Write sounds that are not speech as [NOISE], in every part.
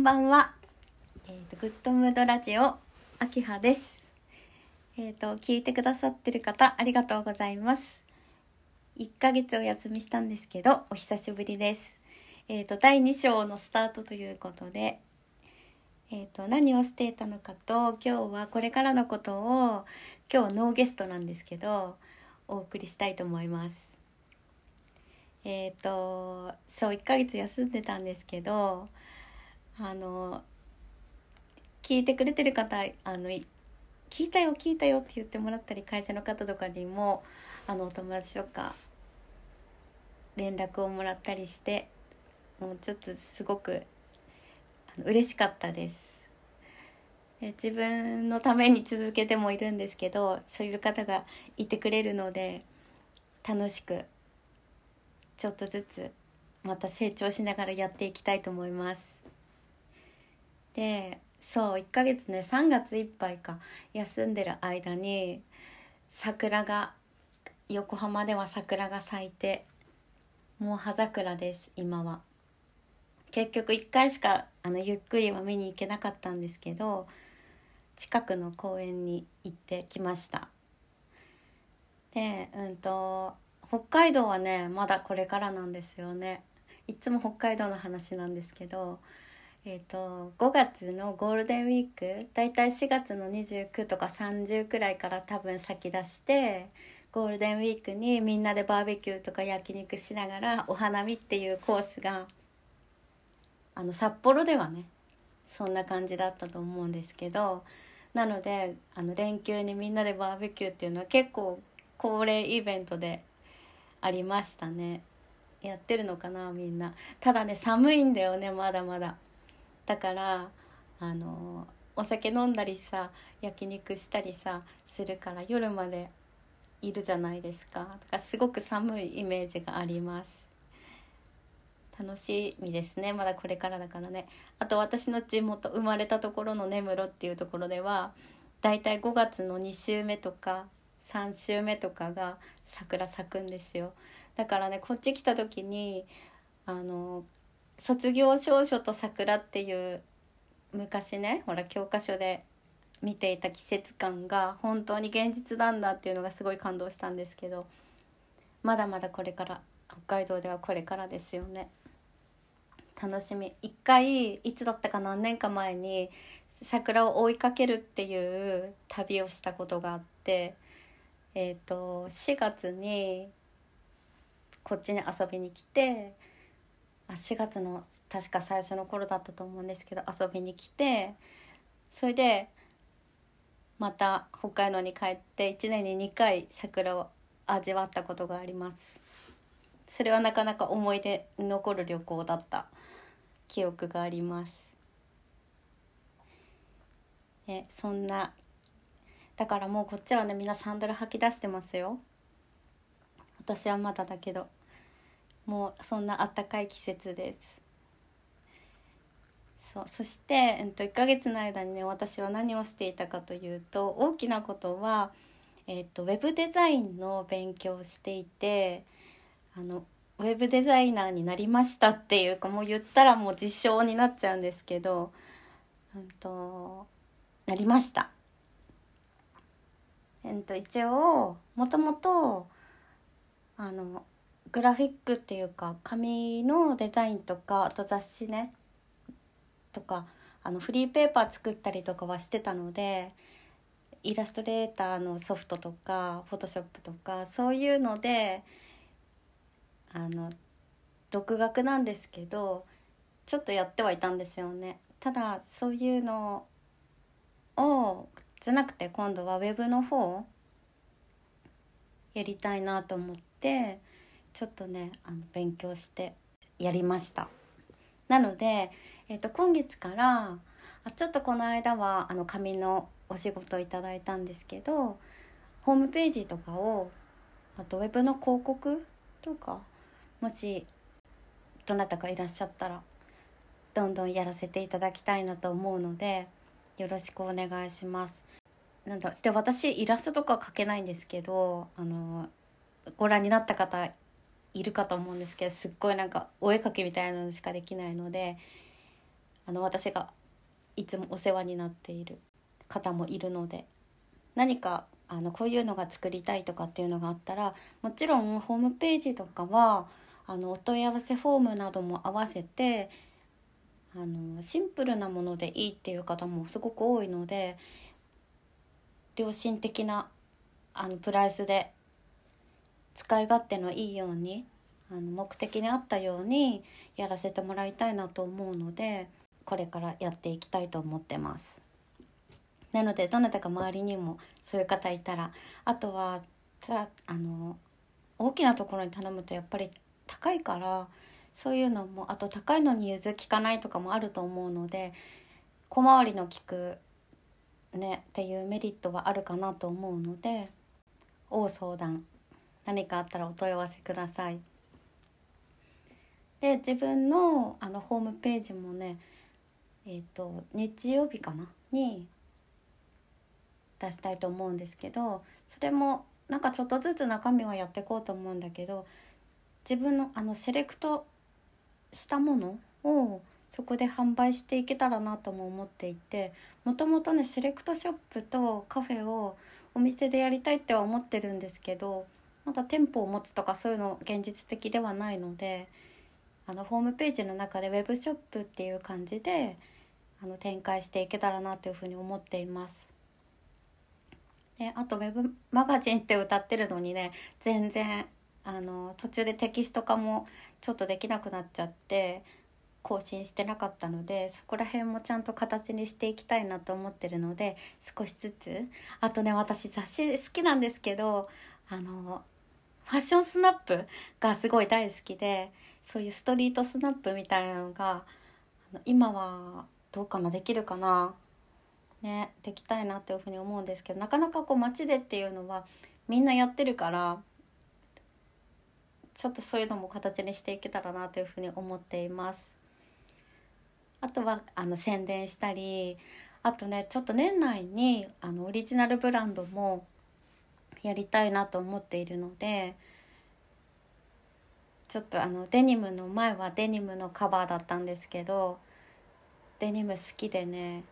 んばんは。えっ、と、グッドムードラジオ、あきはです。えっ、と、聞いてくださってる方、ありがとうございます。1ヶ月お休みしたんですけど、お久しぶりです。えっ、と、第2章のスタートということで、えっ、と、何をしていたのかと、今日はこれからのことを、今日ノーゲストなんですけど、お送りしたいと思います。えっ、と、そう、1ヶ月休んでたんですけど、あの聞いてくれてる方あの聞いたよ聞いたよって言ってもらったり会社の方とかにもあのお友達とか連絡をもらったりしてもうちょっとすごくあの嬉しかったです。自分のために続けてもいるんですけどそういう方がいてくれるので楽しくちょっとずつまた成長しながらやっていきたいと思います。でそう1ヶ月ね3月いっぱいか休んでる間に桜が横浜では桜が咲いてもう葉桜です今は。結局1回しかあのゆっくりは見に行けなかったんですけど近くの公園に行ってきました。でうんと北海道はねまだこれからなんですよね。いつも北海道の話なんですけどえーと、5月のゴールデンウィークだいたい4月の29とか30くらいから多分先出してゴールデンウィークにみんなでバーベキューとか焼肉しながらお花見っていうコースがあの札幌ではねそんな感じだったと思うんですけどなのであの連休にみんなでバーベキューっていうのは結構恒例イベントでありましたねやってるのかなみんなただね寒いんだよねまだまだ。だからあのお酒飲んだりさ焼肉したりさするから夜までいるじゃないですか。だからすごく寒いイメージがあります。楽しみですね。まだこれからだからね。あと私の地元生まれたところの根室っていうところではだいたい5月の2週目とか3週目とかが桜咲くんですよ。だからねこっち来た時にあの卒業証書と桜っていう昔ねほら教科書で見ていた季節感が本当に現実なんだっていうのがすごい感動したんですけどまだまだこれから北海道ではこれからですよね。楽しみ。一回いつだったか何年か前に桜を追いかけるっていう旅をしたことがあってえっ、ー、と4月にこっちに遊びに来てあ4月の確か最初の頃だったと思うんですけど遊びに来てそれでまた北海道に帰って1年に2回桜を味わったことがあります。それはなかなか思い出残る旅行だった記憶があります。でそんなだからもうこっちはねみんなサンダル履き出してますよ。私はまだだけど。もうそんなあったかい季節ですそうそして、えっと、1ヶ月の間にね私は何をしていたかというと大きなことは、えっと、ウェブデザインの勉強をしていてあのウェブデザイナーになりましたっていうかもう言ったらもう自称になっちゃうんですけど、うんと、なりました。えっと、一応もともとあのグラフィックっていうか紙のデザインとかあと雑誌ねとかあのフリーペーパー作ったりとかはしてたのでイラストレーターのソフトとかフォトショップとかそういうのであの独学なんですけどちょっとやってはいたんですよね。ただそういうのをじゃなくて今度はウェブの方やりたいなと思ってちょっとねあの勉強してやりましたなので、えー、と今月からあちょっとこの間はあの紙のお仕事をいただいたんですけどホームページとかをあとウェブの広告とかもしどなたかいらっしゃったらどんどんやらせていただきたいなと思うのでよろしくお願いします。なんだで私イラストとか描けないんですけどあのご覧になった方いるかと思うんですけどすっごいなんかお絵かきみたいなのしかできないのであの私がいつもお世話になっている方もいるので何かあのこういうのが作りたいとかっていうのがあったらもちろんホームページとかはあのお問い合わせフォームなども合わせてあのシンプルなものでいいっていう方もすごく多いので良心的なあのプライスで使い勝手のいいようにあの目的に合ったようにやらせてもらいたいなと思うのでこれからやっていきたいと思ってます。なのでどなたか周りにもそういう方いたらあとはさあの大きなところに頼むとやっぱり高いからそういうのもあと高いのに融通きかないとかもあると思うので小回りの利くねっていうメリットはあるかなと思うので大相談何かあったらお問い合わせください。で自分のあのホームページもねえっ、ー、と日曜日かな？に出したいと思うんですけどそれもなんかちょっとずつ中身はやっていこうと思うんだけど自分のあのセレクトしたものをそこで販売していけたらなとも思っていてもともとねセレクトショップとカフェをお店でやりたいっては思ってるんですけどまだ店舗を持つとかそういうの現実的ではないのであのホームページの中でウェブショップっていう感じであの展開していけたらなというふうに思っています。であとウェブマガジンって歌ってるのにね全然あの途中でテキスト化もちょっとできなくなっちゃって更新してなかったのでそこら辺もちゃんと形にしていきたいなと思ってるので少しずつあとね私雑誌好きなんですけどあのファッションスナップがすごい大好きでそういうストリートスナップみたいなのが今はどうかなできるかなねできたいなっていうふうに思うんですけどなかなかこう街でっていうのはみんなやってるからちょっとそういうのも形にしていけたらなというふうに思っています。あとはあの宣伝したりあとねちょっと年内にあのオリジナルブランドもやりたいなと思っているのでちょっとあのデニムの前はデニムのカバーだったんですけどデニム好きでね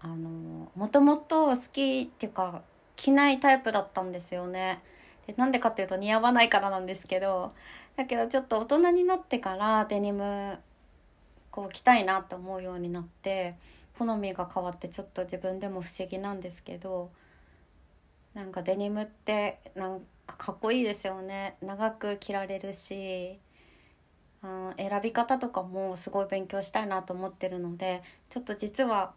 あのもともと好きっていうか着ないタイプだったんですよね。でなんでかっていうと似合わないからなんですけどだけどちょっと大人になってからデニムこう着たいなと思うようになって好みが変わってちょっと自分でも不思議なんですけどなんかデニムってなんかかっこいいですよね。長く着られるしあ選び方とかもすごい勉強したいなと思ってるのでちょっと実は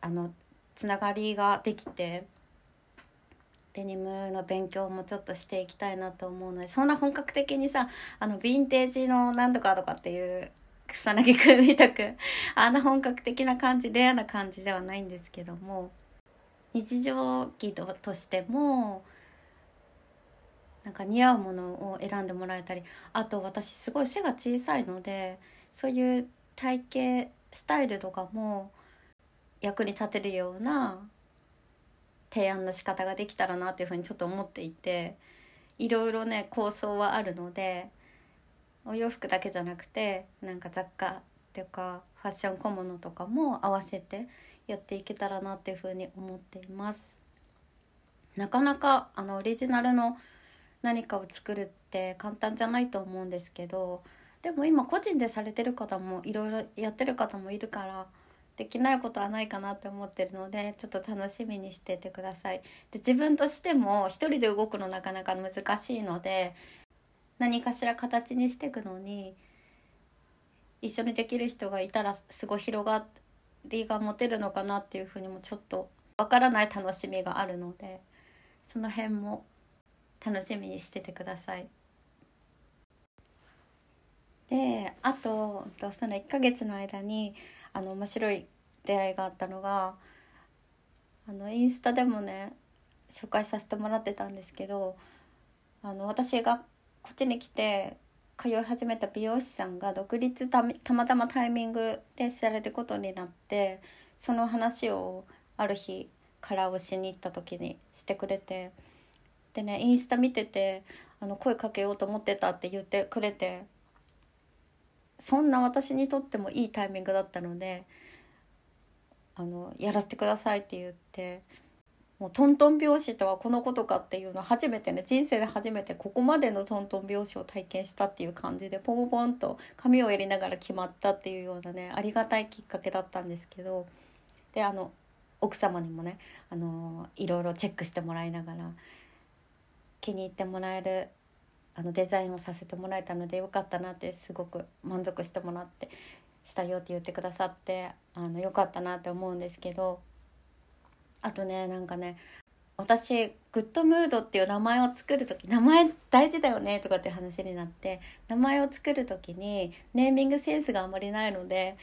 あのつながりができてデニムの勉強もちょっとしていきたいなと思うのでそんな本格的にさあのヴィンテージの何とかとかっていう草薙くんみたくあんな本格的な感じレアな感じではないんですけども日常着としてもなんか似合うものを選んでもらえたりあと私すごい背が小さいのでそういう体型スタイルとかも役に立てるような提案の仕方ができたらなっていうふうにちょっと思っていていろいろね構想はあるのでお洋服だけじゃなくてなんか雑貨っていうかファッション小物とかも合わせてやっていけたらなっていうふうに思っています。なかなかあのオリジナルの何かを作るって簡単じゃないと思うんですけどでも今個人でされてる方もいろいろやってる方もいるからできないことはないかなって思ってるのでちょっと楽しみにしててください。で自分としても一人で動くのなかなか難しいので何かしら形にしていくのに一緒にできる人がいたらすごい広がっりが持てるのかなっていうふうにもちょっとわからない楽しみがあるのでその辺も楽しみにしててください。であとその1ヶ月の間にあの面白い出会いがあったのがあのインスタでもね紹介させてもらってたんですけどあの私がこっちに来て通い始めた美容師さんが独立たまたまタイミングでされることになってその話をある日カラーをしに行った時にしてくれて。でねインスタ見ててあの声かけようと思ってたって言ってくれてそんな私にとってもいいタイミングだったのであのやらせてくださいって言ってもうトントン拍子とはこのことかっていうの初めてね人生で初めてここまでのトントン拍子を体験したっていう感じでポンポンと髪をやりながら決まったっていうようなねありがたいきっかけだったんですけどであの奥様にもねあのいろいろチェックしてもらいながら気に入ってもらえるあのデザインをさせてもらえたのでよかったなってすごく満足してもらってしたよって言ってくださってあのよかったなって思うんですけどあとねなんかね私グッドムードっていう名前を作る時名前大事だよねとかって話になって名前を作る時にネーミングセンスがあまりないので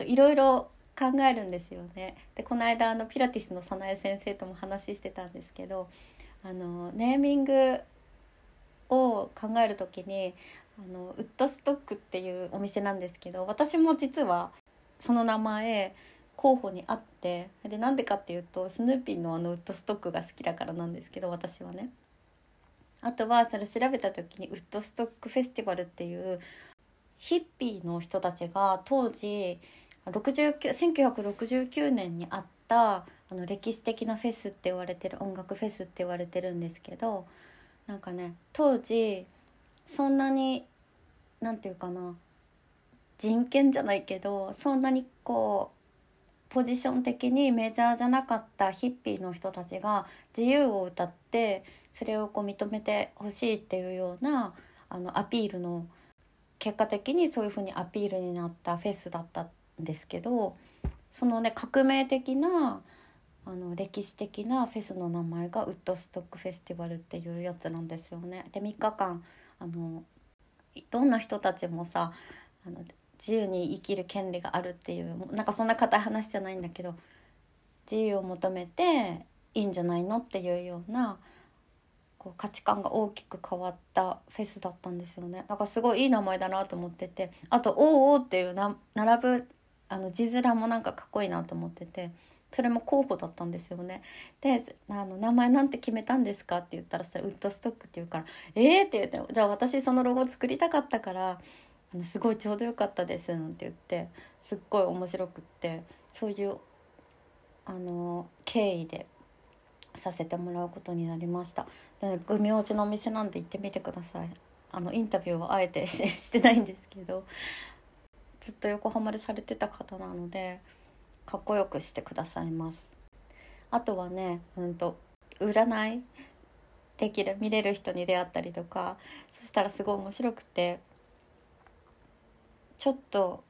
いろいろ考えるんですよね。でこの間あのピラティスの早苗先生とも話してたんですけどあのネーミングを考える時にあのウッドストックっていうお店なんですけど私も実はその名前候補にあってでなんでかっていうとスヌーピーのあのウッドストックが好きだからなんですけど私はね。あとはそれ調べた時にウッドストックフェスティバルっていうヒッピーの人たちが当時1969年にあったあの歴史的なフェスって言われてる音楽フェスって言われてるんですけどなんかね当時そんなに何て言うかな人権じゃないけどそんなにこうポジション的にメジャーじゃなかったヒッピーの人たちが自由を歌ってそれをこう認めてほしいっていうようなあのアピールの結果的にそういうふうにアピールになったフェスだったんですけどそのね革命的なあの歴史的なフェスの名前がウッドストックフェスティバルっていうやつなんですよね。で3日間あのどんな人たちもさあの自由に生きる権利があるっていうなんかそんな硬い話じゃないんだけど自由を求めていいんじゃないのっていうようなこう価値観が大きく変わったフェスだったんですよねだからすごいいい名前だなと思っててあと「おうおう」っていうな並ぶあの字面もなんかかっこいいなと思っててそれも候補だったんですよね。であの「名前なんて決めたんですか?」って言ったらそれウッドストックって言うから「えー!」って言って「じゃあ私そのロゴ作りたかったからすごいちょうどよかったです」なんて言ってすっごい面白くってそういうあの経緯でさせてもらうことになりました。でグミ落ちのお店なんで行ってみてください。あのインタビューはあえて [LAUGHS] してないんですけどずっと横浜でされてた方なのでかっこよくしてくださいますあとはねうんと占いできる見れる人に出会ったりとかそしたらすごい面白くてちょっと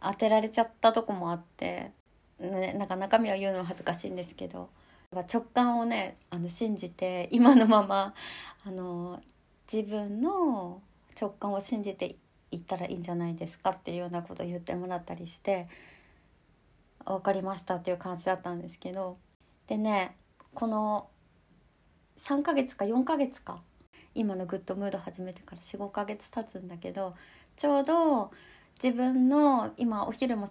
当てられちゃったとこもあって、ね、なんか中身は言うのは恥ずかしいんですけど直感をねあの信じて今のままあの自分の直感を信じていったらいいんじゃないですかっていうようなことを言ってもらったりして分かりましたっていう感じだったんですけどでねこの3ヶ月か4ヶ月か今のグッドムード始めてから45ヶ月経つんだけどちょうど自分の今お昼も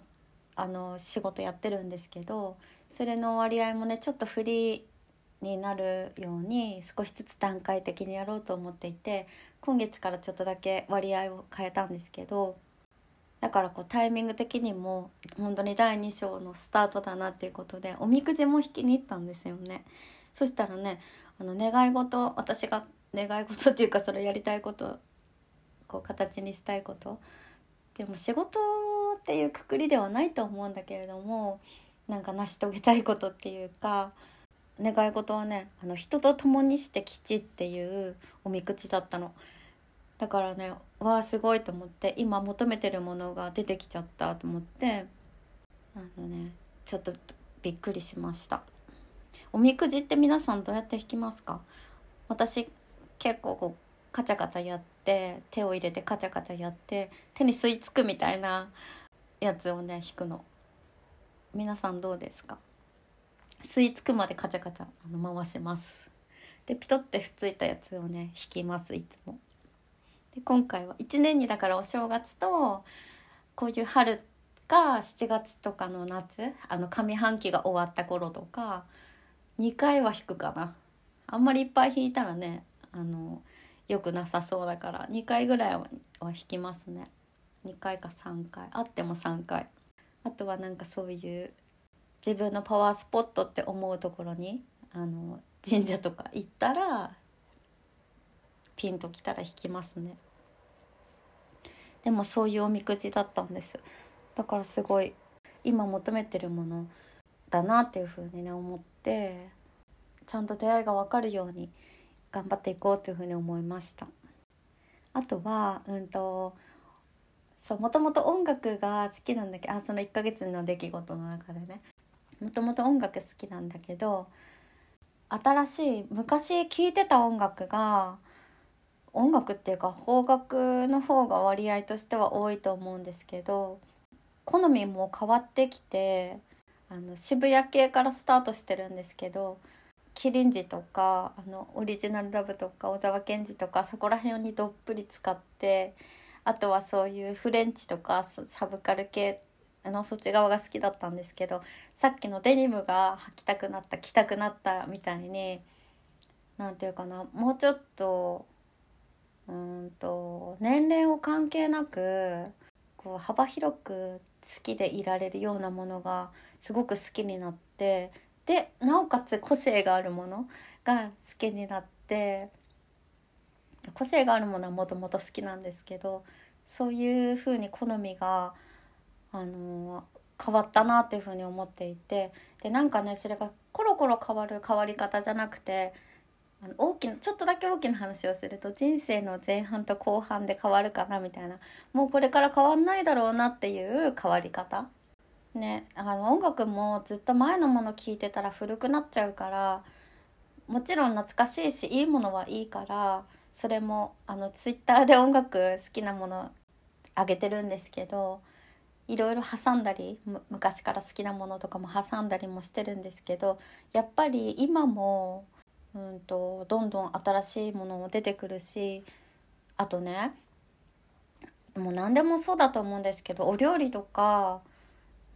あの仕事やってるんですけどそれの割合もねちょっとフリーになるように少しずつ段階的にやろうと思っていて今月からちょっとだけ割合を変えたんですけどだからこうタイミング的にも本当に第2章のスタートだなっていうことでおみくじも引きに行ったんですよね。そしたらねあの願い事私が願い事っていうかそれやりたいことこう形にしたいことでも仕事っていうくくりではないと思うんだけれどもなんか成し遂げたいことっていうか願い事はねあの人と共にして吉っていうおみくじだったの。だからねわあすごいと思って今求めてるものが出てきちゃったと思ってあのねちょっとびっくりしましたおみくじって皆さんどうやって引きますか？私結構こうカチャカチャやって手を入れてカチャカチャやって手に吸い付くみたいなやつをね引くの。皆さんどうですか？吸い付くまでカチャカチャあの回します。でピトってふっついたやつをね引きますいつも。で今回は1年にだからお正月とこういう春か7月とかの夏あの上半期が終わった頃とか2回は引くかな。あんまりいっぱい引いたらねあのよくなさそうだから2回ぐらいは引きますね。2回か3回。あっても3回。あとはなんかそういう自分のパワースポットって思うところにあの神社とか行ったらピンときたら引きますね。でもそういうおみくじだったんです。だからすごい今求めてるものだなっていうふうにね思ってちゃんと出会いが分かるように頑張っていこうというふうに思いました。あとはうんとそうもともと音楽が好きなんだけどあその1ヶ月の出来事の中でね。もともと音楽好きなんだけど新しい昔聴いてた音楽が音楽っていうか邦楽の方が割合としては多いと思うんですけど好みも変わってきてあの渋谷系からスタートしてるんですけどキリンジとかあのオリジナルラブとか小沢健二とかそこら辺にどっぷり使ってあとはそういうフレンチとかサブカル系のそっち側が好きだったんですけどさっきのデニムが履きたくなった着たくなったみたいに何て言うかなもうちょっとうんと年齢を関係なくこう幅広く好きでいられるようなものがすごく好きになってでなおかつ個性があるものが好きになって個性があるものはもともと好きなんですけどそういうふうに好みが、あの変わったなっていうふうに思っていてでなんかねそれがコロコロ変わる変わり方じゃなくてあの大きなちょっとだけ大きな話をすると人生の前半と後半で変わるかなみたいなもうこれから変わんないだろうなっていう変わり方ねあの音楽もずっと前のもの聴いてたら古くなっちゃうからもちろん懐かしいしいいものはいいからそれもあのツイッターで音楽好きなものあげてるんですけどいろいろ挟んだり昔から好きなものとかも挟んだりもしてるんですけどやっぱり今もうんとどんどん新しいものも出てくるしあとねもう何でもそうだと思うんですけどお料理とか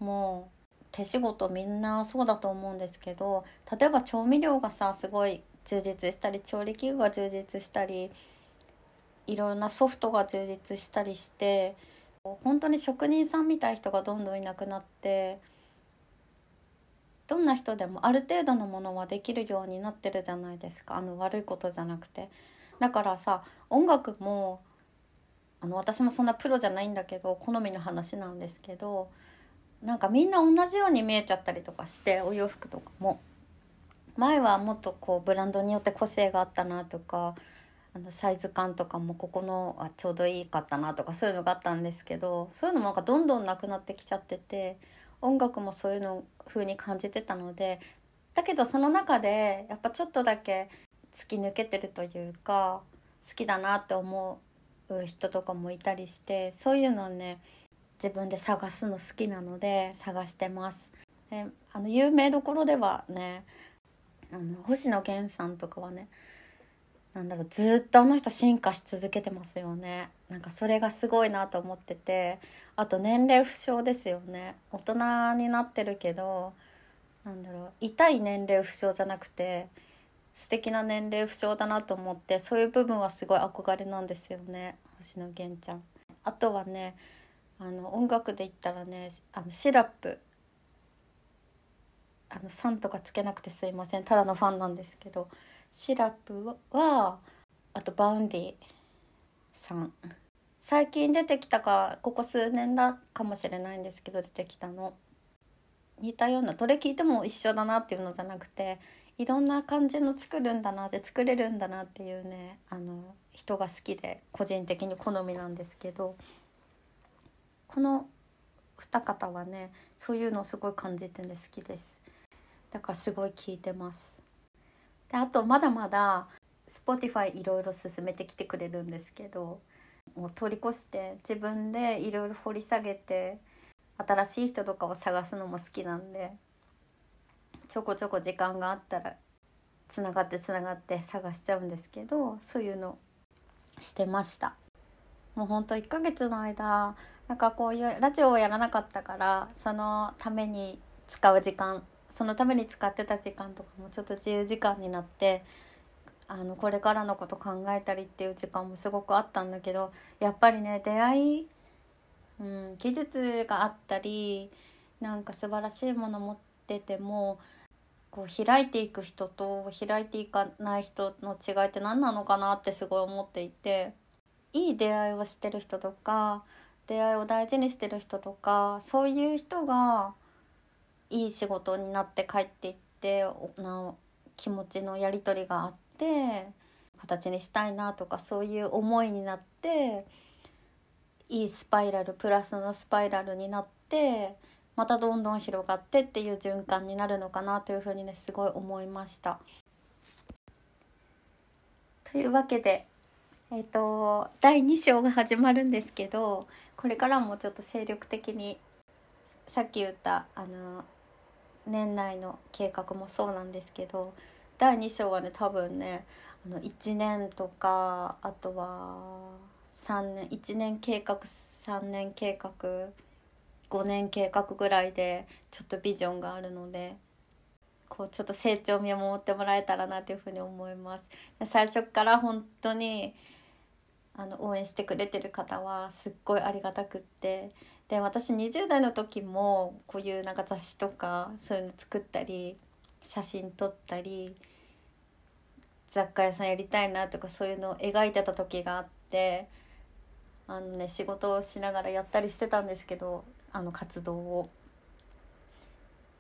もう手仕事みんなそうだと思うんですけど例えば調味料がさすごい充実したり調理器具が充実したりいろんなソフトが充実したりして本当に職人さんみたい人がどんどんいなくなってどんな人でもある程度のものはできるようになってるじゃないですか。あの悪いことじゃなくて。だからさ音楽もあの私もそんなプロじゃないんだけど好みの話なんですけどなんかみんな同じように見えちゃったりとかしてお洋服とかも。前はもっとこうブランドによって個性があったなとかあのサイズ感とかもここのはちょうどいいかったなとかそういうのがあったんですけどそういうのもなんかどんどんなくなってきちゃってて音楽もそういうの風に感じてたのでだけどその中でやっぱちょっとだけ突き抜けてるというか好きだなって思う人とかもいたりしてそういうのね自分で探すの好きなので探してます。であの有名どころではねあの星野源さんとかはねなんだろうずっとあの人進化し続けてますよねなんかそれがすごいなと思っててあと年齢不詳ですよね大人になってるけどなんだろう痛い年齢不詳じゃなくて素敵な年齢不詳だなと思ってそういう部分はすごい憧れなんですよね星野源ちゃん。あとはねあの音楽で言ったらねあのシラップ。あのさんとかつけなくてすいません。ただのファンなんですけど SIRUP はあと Vaundy さん。最近出てきたかここ数年だかもしれないんですけど出てきたの。似たようなどれ聞いても一緒だなっていうのじゃなくていろんな感じの作るんだなって作れるんだなっていうねあの人が好きで個人的に好みなんですけどこの二方はねそういうのをすごい感じてね好きです。だからすごい聞いてます。であとまだまだ Spotify いろいろ進めてきてくれるんですけどもう通り越して自分でいろいろ掘り下げて新しい人とかを探すのも好きなんでちょこちょこ時間があったらつながってつながって探しちゃうんですけどそういうのしてました。もうほんと1ヶ月の間なんかこういうラジオをやらなかったからそのために使う時間そのために使ってた時間とかもちょっと自由時間になってあのこれからのこと考えたりっていう時間もすごくあったんだけどやっぱりね出会いうん、技術があったりなんか素晴らしいもの持っててもこう開いていく人と開いていかない人の違いって何なのかなってすごい思っていていい出会いをしてる人とか出会いを大事にしてる人とかそういう人がいい仕事になって帰っていってな気持ちのやり取りがあって形にしたいなとかそういう思いになっていいスパイラルプラスのスパイラルになってまたどんどん広がってっていう循環になるのかなというふうにねすごい思いました。というわけでえっ、と第2章が始まるんですけどこれからもちょっと精力的にさっき言ったあの年内の計画もそうなんですけど第2章はね多分ねあの1年とかあとは3年1年計画3年計画5年計画ぐらいでちょっとビジョンがあるのでこうちょっと成長を見守ってもらえたらなというふうに思います。最初から本当にあの応援してくれてる方はすっごいありがたくってで私20代の時もこういうなんか雑誌とかそういうの作ったり写真撮ったり雑貨屋さんやりたいなとかそういうのを描いてた時があってあのね仕事をしながらやったりしてたんですけどあの活動を。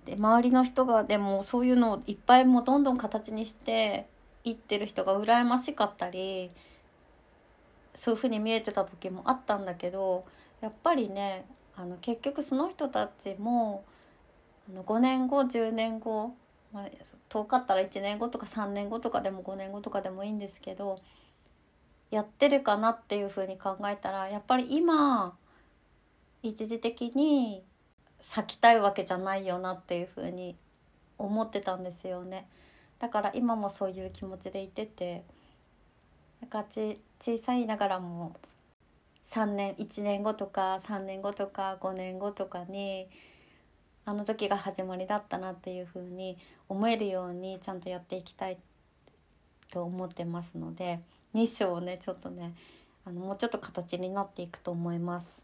で周りの人がでもそういうのをいっぱいもうどんどん形にしていってる人が羨ましかったりそういうふうに見えてた時もあったんだけどやっぱりねあの結局その人たちもあの5年後10年後、まあ、遠かったら1年後とか3年後とかでも5年後とかでもいいんですけどやってるかなっていうふうに考えたらやっぱり今一時的に咲きたいわけじゃないよなっていうふうに思ってたんですよね。だから今もそういう気持ちでいてて小さいながらも3年1年後とか3年後とか5年後とかにあの時が始まりだったなっていうふうに思えるようにちゃんとやっていきたいと思ってますので2章をねちょっとねあのもうちょっと形になっていくと思います。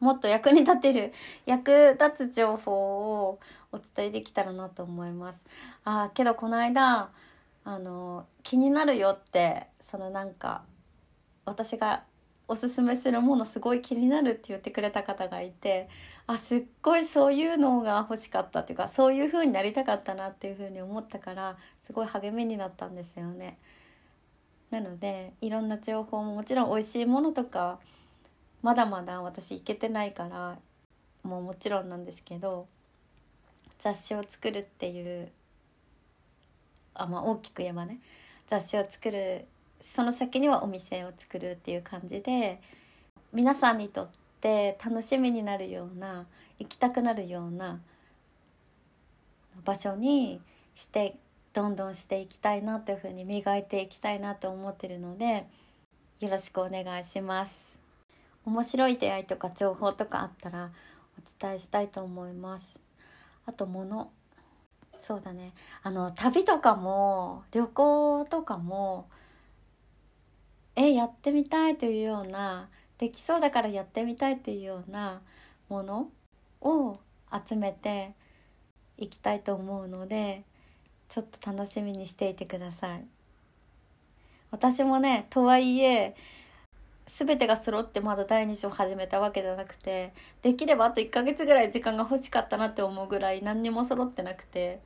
もっと役に立てる役立つ情報をお伝えできたらなと思います。あけどこの間あの気になるよってそのなんか私がおすすめするものすごい気になるって言ってくれた方がいてあすっごいそういうのが欲しかったっていうかそういう風になりたかったなっていう風に思ったからすごい励みになったんですよね。なのでいろんな情報ももちろん美味しいものとかまだまだ私行けてないからもうもちろんなんですけど雑誌を作るっていうあまあ大きく言えばね雑誌を作るその先にはお店を作るっていう感じで皆さんにとって楽しみになるような行きたくなるような場所にしてどんどんしていきたいなというふうに磨いていきたいなと思ってるのでよろしくお願いします。面白い出会いとか情報とかあったらお伝えしたいと思います。あと物。そうだね。あの旅とかも旅行とかもえやってみたいというようなできそうだからやってみたいというようなものを集めていきたいと思うのでちょっと楽しみにしていてください。私もねとはいえ全てが揃ってまだ第2章始めたわけじゃなくてできればあと1ヶ月ぐらい時間が欲しかったなって思うぐらい何にも揃ってなくて。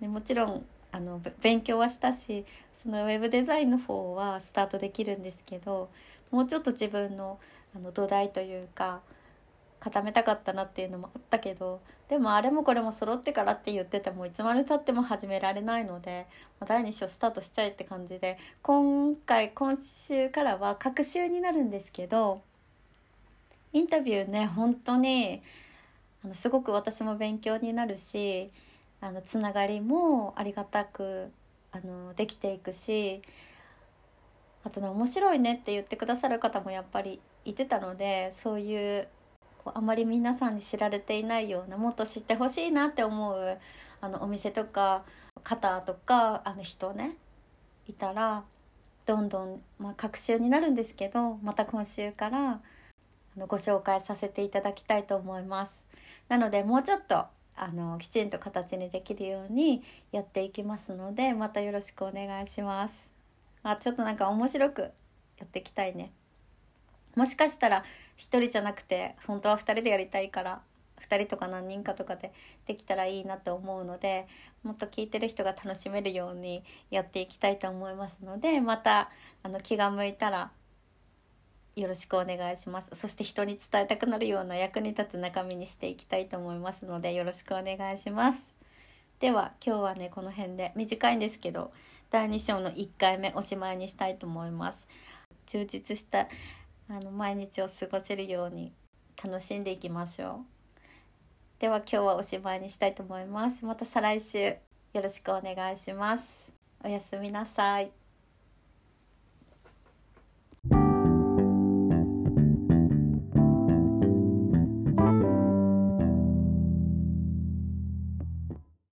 でもちろんあの勉強はしたしそのウェブデザインの方はスタートできるんですけどもうちょっと自分のあの土台というか固めたかったなっていうのもあったけどでもあれもこれも揃ってからって言っててもいつまでたっても始められないので第2章スタートしちゃえって感じで今回今週からは隔週になるんですけどインタビューね本当にあのすごく私も勉強になるしあのつながりもありがたくあのできていくしあとね面白いねって言ってくださる方もやっぱりいてたのでそういうこうあまり皆さんに知られていないようなもっと知ってほしいなって思うあのお店とか方とかあの人ねいたらどんどん、まあ、隔週になるんですけどまた今週からあのご紹介させていただきたいと思います。なのでもうちょっとあのきちんと形にできるようにやっていきますのでまたよろしくお願いします。あちょっとなんか面白くやっていきたいね。もしかしたら1人じゃなくて本当は2人でやりたいから2人とか何人かとかでできたらいいなと思うのでもっと聞いてる人が楽しめるようにやっていきたいと思いますのでまたあの気が向いたらよろしくお願いします。そして人に伝えたくなるような役に立つ中身にしていきたいと思いますのでよろしくお願いします。では今日はねこの辺で短いんですけど第2章の1回目おしまいにしたいと思います。充実したあの毎日を過ごせるように楽しんでいきましょう。では今日はおしまいにしたいと思います。また再来週よろしくお願いします。おやすみなさい。